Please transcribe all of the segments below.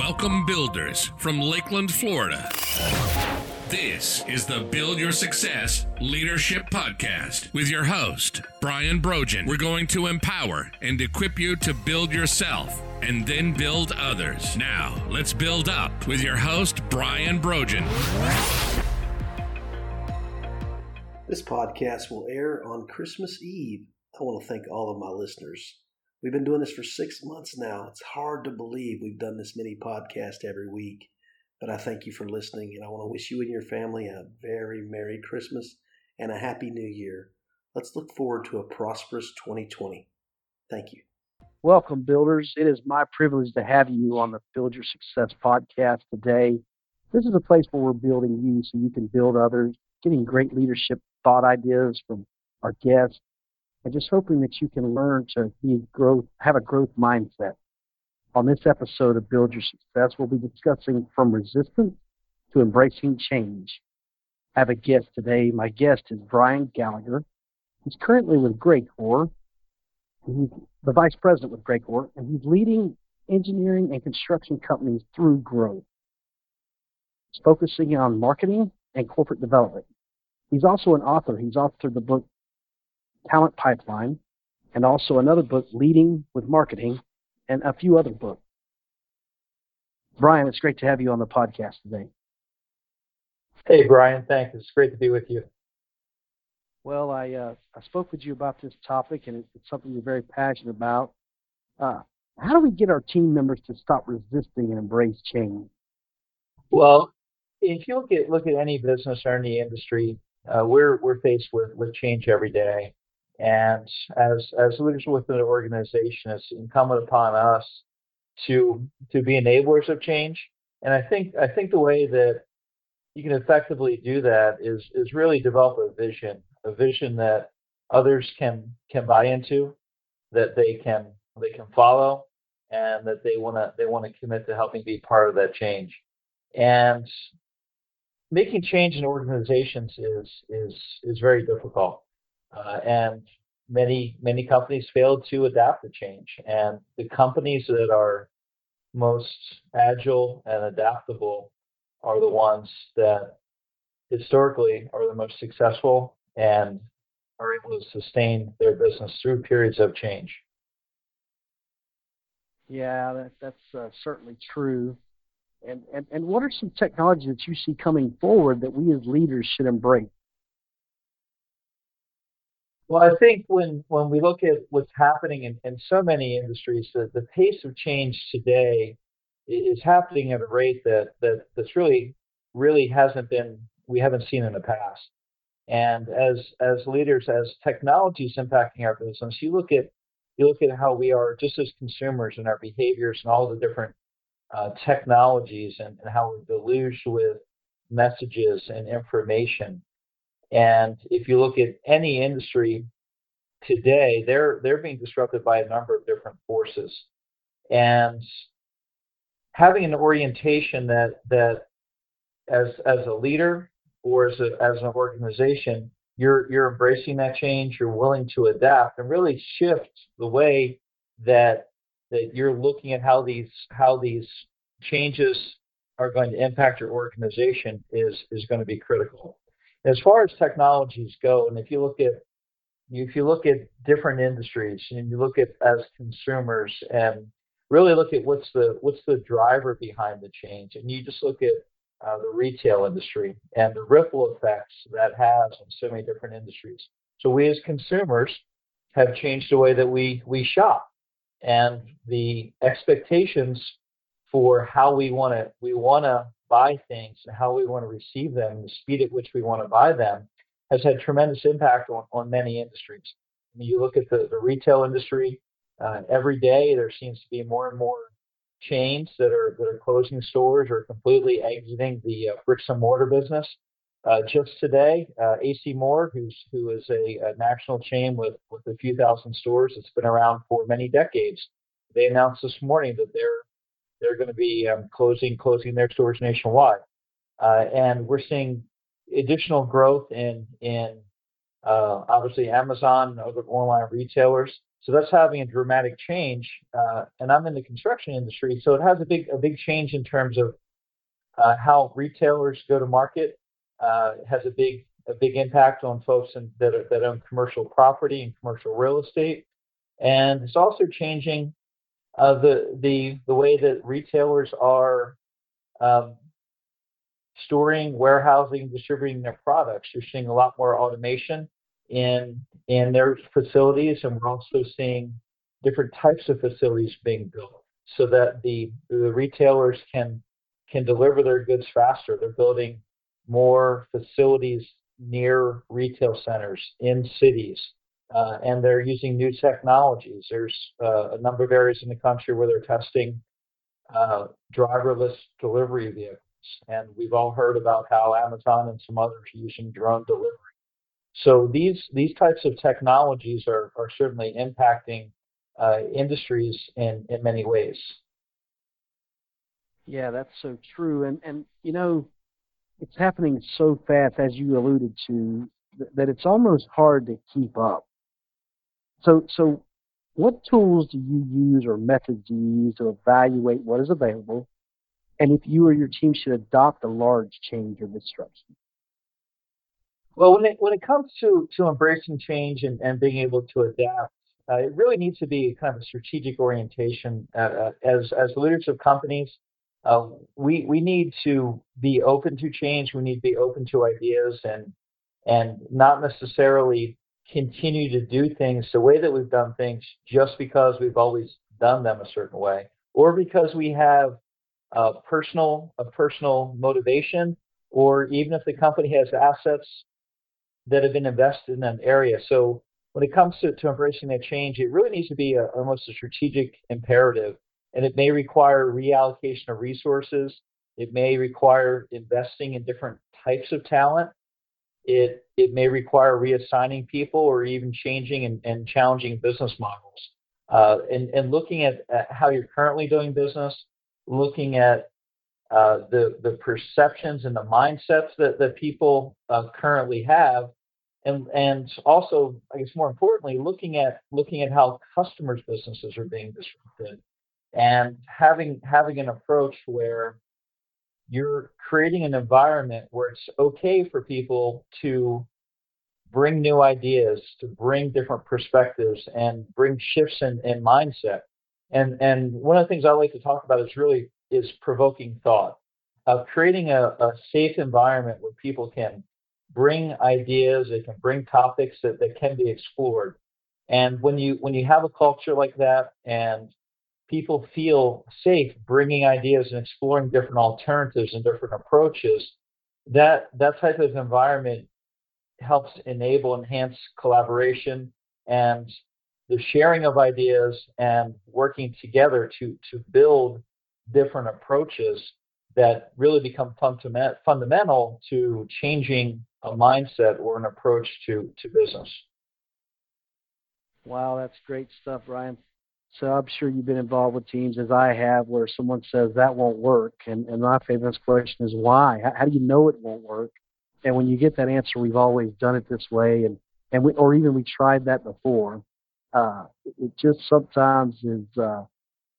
Welcome, builders from Lakeland, Florida. This is the Build Your Success Leadership Podcast with your host, Brian Brogan. We're going to empower and equip you to build yourself and then build others. Now, let's build up with your host, Brian Brogan. This podcast will air on Christmas Eve. I want to thank all of my listeners. We've been doing this for six months now. It's hard to believe we've done this many podcasts every week. But I thank you for listening, and I want to wish you and your family a very Merry Christmas and a Happy New Year. Let's look forward to a prosperous 2020. Thank you. Welcome, builders. It is my privilege to have you on the Build Your Success podcast today. This is a place where we're building you so you can build others, getting great leadership thought ideas from our guests, and just hoping that you can learn to be growth, have a growth mindset. On this episode of Build Your Success, we'll be discussing from resistance to embracing change. I have a guest today. My guest is Brian Gallagher. He's currently with Graycor. He's the vice president with Graycor, and he's leading engineering and construction companies through growth. He's focusing on marketing and corporate development. He's also an author. He's authored the book Talent Pipeline and also another book, Leading with Marketing, and a few other books. Brian, it's great to have you on the podcast today. Hey, Brian. Thanks. It's great to be with you. Well, I uh, I spoke with you about this topic, and it's something you're very passionate about. Uh, how do we get our team members to stop resisting and embrace change? Well, if you look at look at any business or any industry, uh, we're we're faced with with change every day. And as as leaders within an organization, it's incumbent upon us to to be enablers of change. And I think I think the way that you can effectively do that is is really develop a vision, a vision that others can can buy into, that they can they can follow, and that they want to they want to commit to helping be part of that change. And making change in organizations is is is very difficult. Uh, and many many companies failed to adapt to change. And the companies that are most agile and adaptable are the ones that historically are the most successful and are able to sustain their business through periods of change. Yeah, that, that's uh, certainly true. And, and and what are some technologies that you see coming forward that we as leaders should embrace? Well, I think when, when we look at what's happening in, in so many industries, the, the pace of change today is happening at a rate that, that that's really really hasn't been we haven't seen in the past. And as as leaders, as technology is impacting our business, you look at you look at how we are just as consumers and our behaviors and all the different uh, technologies and, and how we're deluged with messages and information and if you look at any industry today, they're they're being disrupted by a number of different forces. And having an orientation that that as as a leader or as a, as an organization, you're you're embracing that change, you're willing to adapt and really shift the way that that you're looking at how these how these changes are going to impact your organization is is going to be critical. As far as technologies go, and if you look at if you look at different industries and you look at as consumers and really look at what's the what's the driver behind the change, and you just look at uh, the retail industry and the ripple effects that has on so many different industries. So we as consumers have changed the way that we we shop, and the expectations for how we want to we want to buy things and how we want to receive them, the speed at which we want to buy them, has had tremendous impact on, on many industries. I mean, you look at the, the retail industry, uh, every day there seems to be more and more chains that are that are closing stores or completely exiting the uh, bricks and mortar business. Uh, just today, uh, AC Moore, who's who is a, a, national chain with with a few thousand stores that's been around for many decades, they announced this morning that they're they're going to be um, closing closing their stores nationwide, uh, and we're seeing additional growth in in uh, obviously Amazon and other online retailers. So that's having a dramatic change. Uh, and I'm in the construction industry, so it has a big a big change in terms of uh, how retailers go to market. Uh, has a big a big impact on folks in, that are, that own commercial property and commercial real estate, and it's also changing uh, the the the way that retailers are um, storing, warehousing, distributing their products. You're seeing a lot more automation in in their facilities, and we're also seeing different types of facilities being built so that the the retailers can can deliver their goods faster. They're building more facilities near retail centers in cities, uh, and they're using new technologies. There's uh, a number of areas in the country where they're testing uh, driverless delivery vehicles, and we've all heard about how Amazon and some others are using drone delivery. So these these types of technologies are are certainly impacting uh, industries in in many ways. Yeah, that's so true, and and you know, it's happening so fast, as you alluded to, that it's almost hard to keep up. So so, what tools do you use or methods do you use to evaluate what is available, and if you or your team should adopt a large change or disruption? Well, when it when it comes to to embracing change and, and being able to adapt, uh, it really needs to be kind of a strategic orientation. Uh, uh, as as leaders of companies, uh, we we need to be open to change. We need to be open to ideas and and not necessarily continue to do things the way that we've done things just because we've always done them a certain way, or because we have a personal a personal motivation, or even if the company has assets that have been invested in an area. So when it comes to, to embracing that change, it really needs to be a, almost a strategic imperative and it may require reallocation of resources. It may require investing in different types of talent. It it may require reassigning people or even changing and, and challenging business models. Uh, and, and looking at, at, how you're currently doing business, looking at uh, the the perceptions and the mindsets that, that people uh, currently have, and and also I guess more importantly, looking at looking at how customers' businesses are being disrupted and having having an approach where you're creating an environment where it's okay for people to bring new ideas, to bring different perspectives, and bring shifts in, in mindset. And and one of the things I like to talk about is really is provoking thought, of creating a, a safe environment where people can bring ideas, they can bring topics that, that can be explored. And when you when you have a culture like that and people feel safe bringing ideas and exploring different alternatives and different approaches, that that type of environment helps enable enhance collaboration and the sharing of ideas and working together to to build different approaches that really become fundament, fundamental to changing a mindset or an approach to to business. Wow, that's great stuff, Ryan. So I'm sure you've been involved with teams as I have where someone says that won't work. And, and my favorite question is why? How, how do you know it won't work? And when you get that answer, we've always done it this way, and, and we, or even we tried that before. Uh, it just sometimes is uh,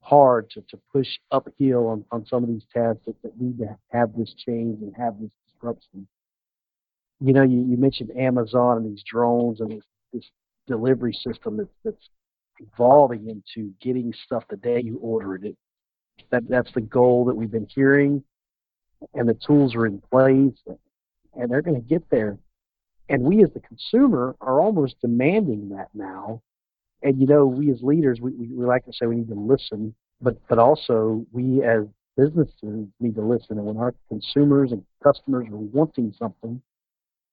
hard to, to push uphill on, on some of these tasks that, that need to have this change and have this disruption. You know, you, you mentioned Amazon and these drones and this, this delivery system that's evolving into getting stuff the day you ordered it. That that's the goal that we've been hearing, and the tools are in place, and they're going to get there. And we as the consumer are almost demanding that now. And you know, we as leaders, we, we, we like to say we need to listen, but but also we as businesses need to listen. And when our consumers and customers are wanting something,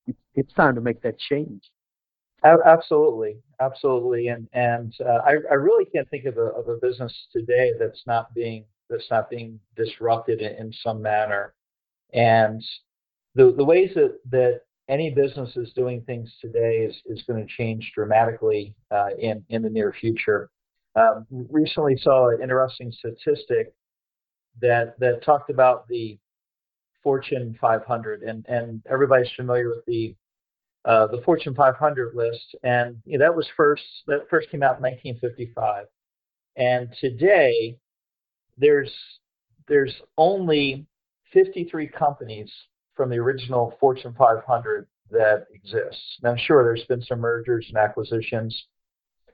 it's, it's time to make that change. Absolutely, absolutely, and and uh, I, I really can't think of a of a business today that's not being that's not being disrupted in, in some manner, and the the ways that that any business is doing things today is is going to change dramatically uh, in in the near future. Um, recently saw an interesting statistic that that talked about the Fortune 500, and and everybody's familiar with the uh, the Fortune 500 list, and you know, that was first that first came out in 1955. And today, there's there's only 53 companies from the original Fortune 500 that exists. Now, sure, there's been some mergers and acquisitions,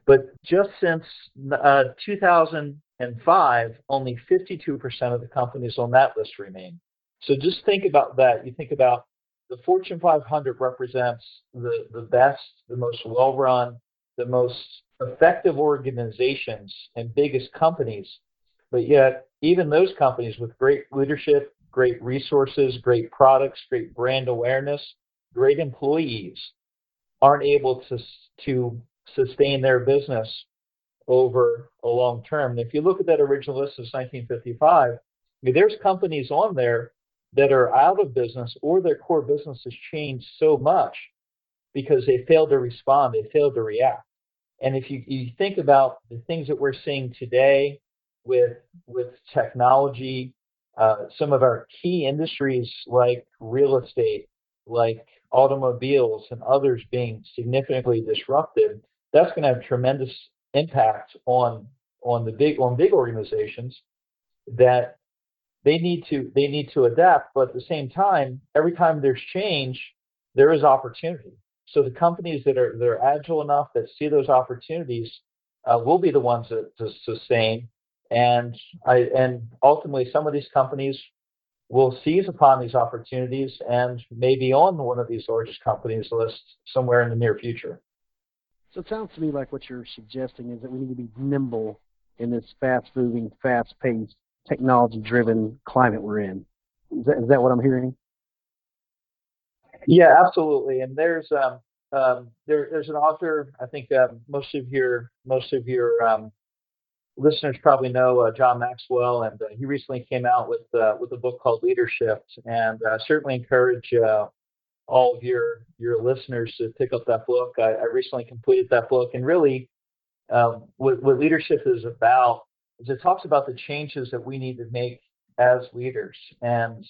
but just since uh, 2005, only 52% of the companies on that list remain. So just think about that. You think about the Fortune 500 represents the, the best, the most well run, the most effective organizations and biggest companies. But yet, even those companies with great leadership, great resources, great products, great brand awareness, great employees aren't able to, to sustain their business over a long term. And if you look at that original list of 1955, I mean, there's companies on there that are out of business or their core business has changed so much because they failed to respond, they failed to react. And if you, you think about the things that we're seeing today with with technology, uh, some of our key industries like real estate, like automobiles, and others being significantly disrupted, that's going to have tremendous impact on on the big on big organizations that they need to they need to adapt but at the same time every time there's change there is opportunity so the companies that are that are agile enough that see those opportunities uh, will be the ones that to sustain and I and ultimately some of these companies will seize upon these opportunities and may be on one of these largest companies lists somewhere in the near future. So it sounds to me like what you're suggesting is that we need to be nimble in this fast-moving, fast-paced, technology-driven climate we're in. Is that, is that what I'm hearing? Yeah, absolutely. And there's um, um, there, there's an author. I think um, most of your most of your um, listeners probably know uh, John Maxwell, and uh, he recently came out with uh, with a book called Leadershift, and uh, certainly encourage uh, all of your your listeners to pick up that book. I, I recently completed that book, and really, um, what, what leadership is about is it talks about the changes that we need to make as leaders. And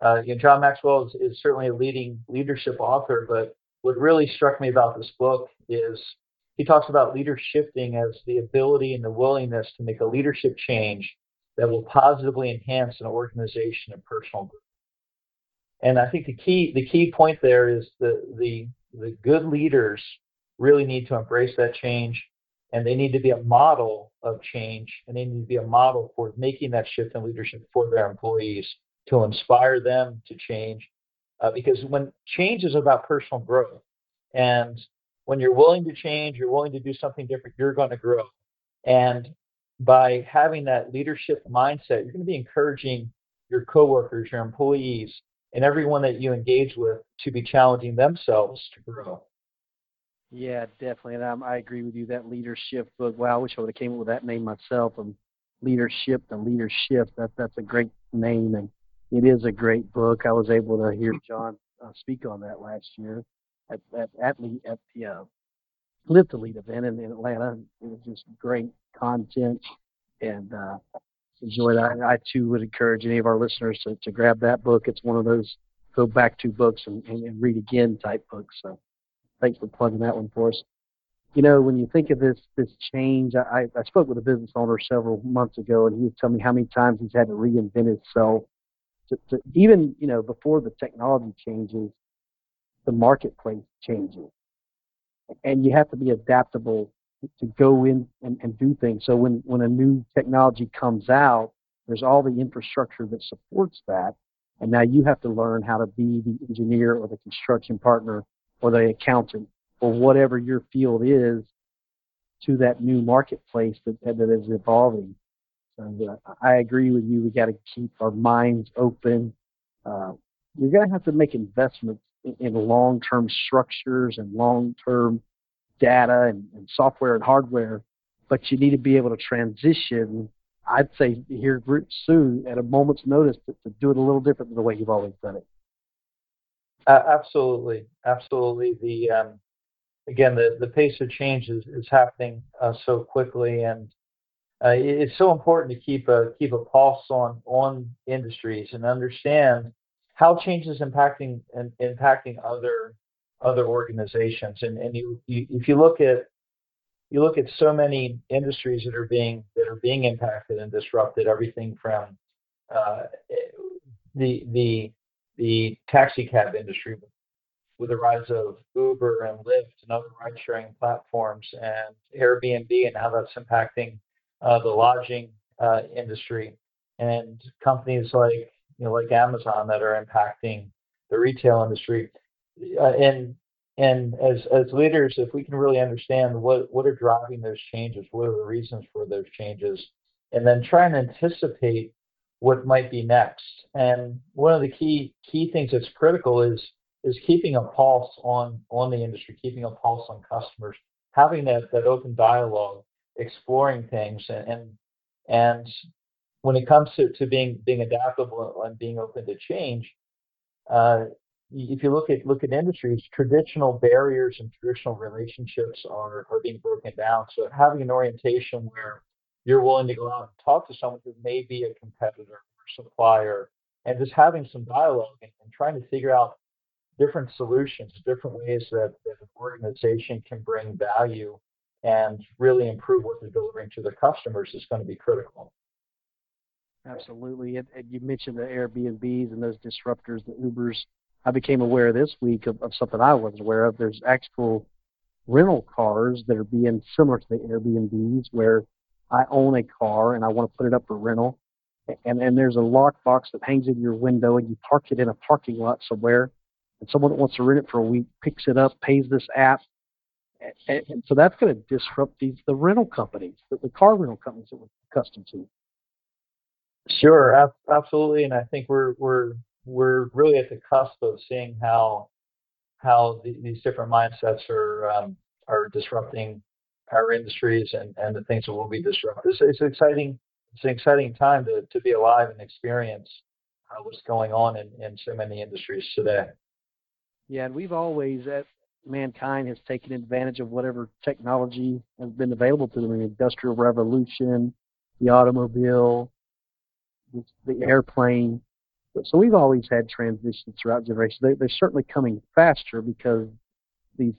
uh, you know, John Maxwell is, is certainly a leading leadership author, but what really struck me about this book is he talks about leader shifting as the ability and the willingness to make a leadership change that will positively enhance an organization and personal growth. And I think the key the key point there is the the the good leaders really need to embrace that change and they need to be a model of change and they need to be a model for making that shift in leadership for their employees to inspire them to change uh, because when change is about personal growth and when you're willing to change, you're willing to do something different, you're going to grow. And by having that leadership mindset, you're going to be encouraging your coworkers, your employees, and everyone that you engage with to be challenging themselves to grow. Yeah, definitely, and I'm, i agree with you. That leadership book. Wow, I wish I would have came up with that name myself. Um, leadership, the leadership. That that's a great name, and it is a great book. I was able to hear John uh, speak on that last year, at at at, at the uh, Live to Lead event in, in Atlanta. It was just great content and uh, enjoyed that. I too would encourage any of our listeners to, to grab that book. It's one of those go back to books and, and, and read again type books. So thanks for plugging that one for us. You know, when you think of this this change, I, I spoke with a business owner several months ago, and he was telling me how many times he's had to reinvent himself. To, to even you know before the technology changes, the marketplace changes. And you have to be adaptable to go in and, and do things. So when, when a new technology comes out, there's all the infrastructure that supports that. And now you have to learn how to be the engineer or the construction partner or the accountant or whatever your field is to that new marketplace that, that is evolving. So uh, I agree with you. We got to keep our minds open. Uh, you're going to have to make investments in long-term structures and long-term data and, and, software and hardware, but you need to be able to transition. I'd say here soon at a moment's notice to, to do it a little different than the way you've always done it. Absolutely, absolutely. The um, again, the, pace of change is, happening uh, so quickly, and uh, it's so important to keep a keep a pulse on on industries and understand how change is impacting other other organizations. And if you look at you look at so many industries that are being that are being impacted and disrupted. Everything from uh, the the taxi cab industry with the rise of Uber and Lyft and other ride sharing platforms and Airbnb and how that's impacting uh, the lodging uh, industry and companies like you know like Amazon that are impacting the retail industry. Uh, and and as as leaders, if we can really understand what what are driving those changes, what are the reasons for those changes, and then try and anticipate what might be next. And one of the key key things that's critical is is keeping a pulse on on the industry, keeping a pulse on customers, having that that open dialogue, exploring things, and and, and when it comes to, to being being adaptable and being open to change, uh, if you look at look at industries, traditional barriers and traditional relationships are are being broken down. So having an orientation where you're willing to go out and talk to someone who may be a competitor or supplier, and just having some dialogue and, and trying to figure out different solutions, different ways that, that an organization can bring value and really improve what they're delivering to their customers is going to be critical. Absolutely. And, and you mentioned the Airbnbs and those disruptors, the Ubers. I became aware this week of, of something I wasn't aware of. There's actual rental cars that are being similar to the Airbnbs where I own a car and I want to put it up for rental. And, and there's a lockbox that hangs in your window and you park it in a parking lot somewhere. And someone that wants to rent it for a week picks it up, pays this app. And, and so that's going to disrupt these, the rental companies, the, the car rental companies that we're accustomed to. Sure, absolutely. And I think we're, we're, we're really at the cusp of seeing how, how the, these different mindsets are, um, are disrupting our industries and, and the things that will be disrupted. It's, it's exciting. It's an exciting time to, to be alive and experience uh, what's going on in, in so many industries today. Yeah, and we've always, at mankind, has taken advantage of whatever technology has been available to them. The industrial revolution, the automobile, the airplane. So we've always had transitions throughout generations. They, they're certainly coming faster because these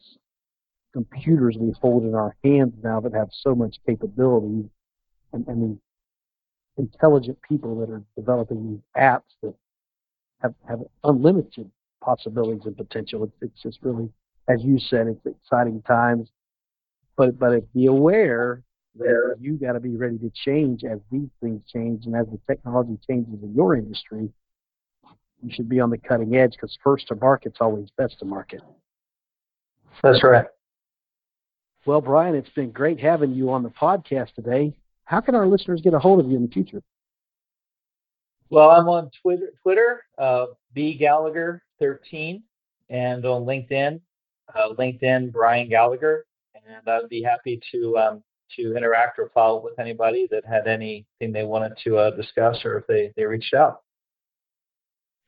computers we hold in our hands now that have so much capability and, and the intelligent people that are developing these apps that have, have unlimited possibilities and potential. It's, it's just really, as you said, it's exciting times. But but be aware that you got to be ready to change as these things change and as the technology changes in your industry. You should be on the cutting edge because first to market's always best to market. That's right. Well, Brian, it's been great having you on the podcast today. How can our listeners get a hold of you in the future? Well, I'm on Twitter, Twitter, uh, B Gallagher 13, and on LinkedIn, uh, LinkedIn Brian Gallagher, and I'd be happy to um, to interact or follow with anybody that had anything they wanted to uh, discuss or if they, they reached out.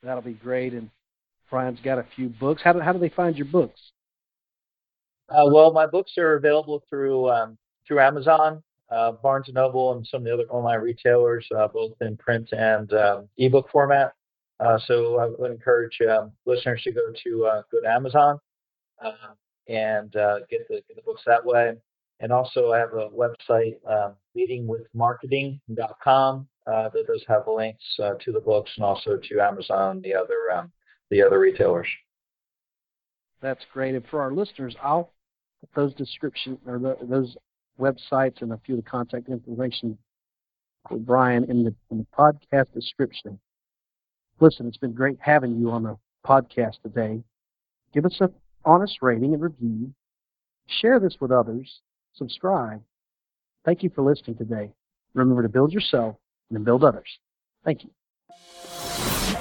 That'll be great. And Brian's got a few books. How do, how do they find your books? Uh, well, my books are available through um, through Amazon, uh, Barnes and Noble, and some of the other online retailers, uh, both in print and um, ebook format. Uh, so I would encourage um, listeners to go to uh, go to Amazon uh, and get the get the books that way. And also, I have a website, um, leadingwithmarketing.com, that does have links to the books and also to Amazon and the other um, the other retailers. That's great. And for our listeners, I'll those description or the, those websites and a few of the contact information for Brian in the, in the podcast description. Listen, it's been great having you on the podcast today. Give us an honest rating and review. Share this with others. Subscribe. Thank you for listening today. Remember to build yourself and then build others. Thank you.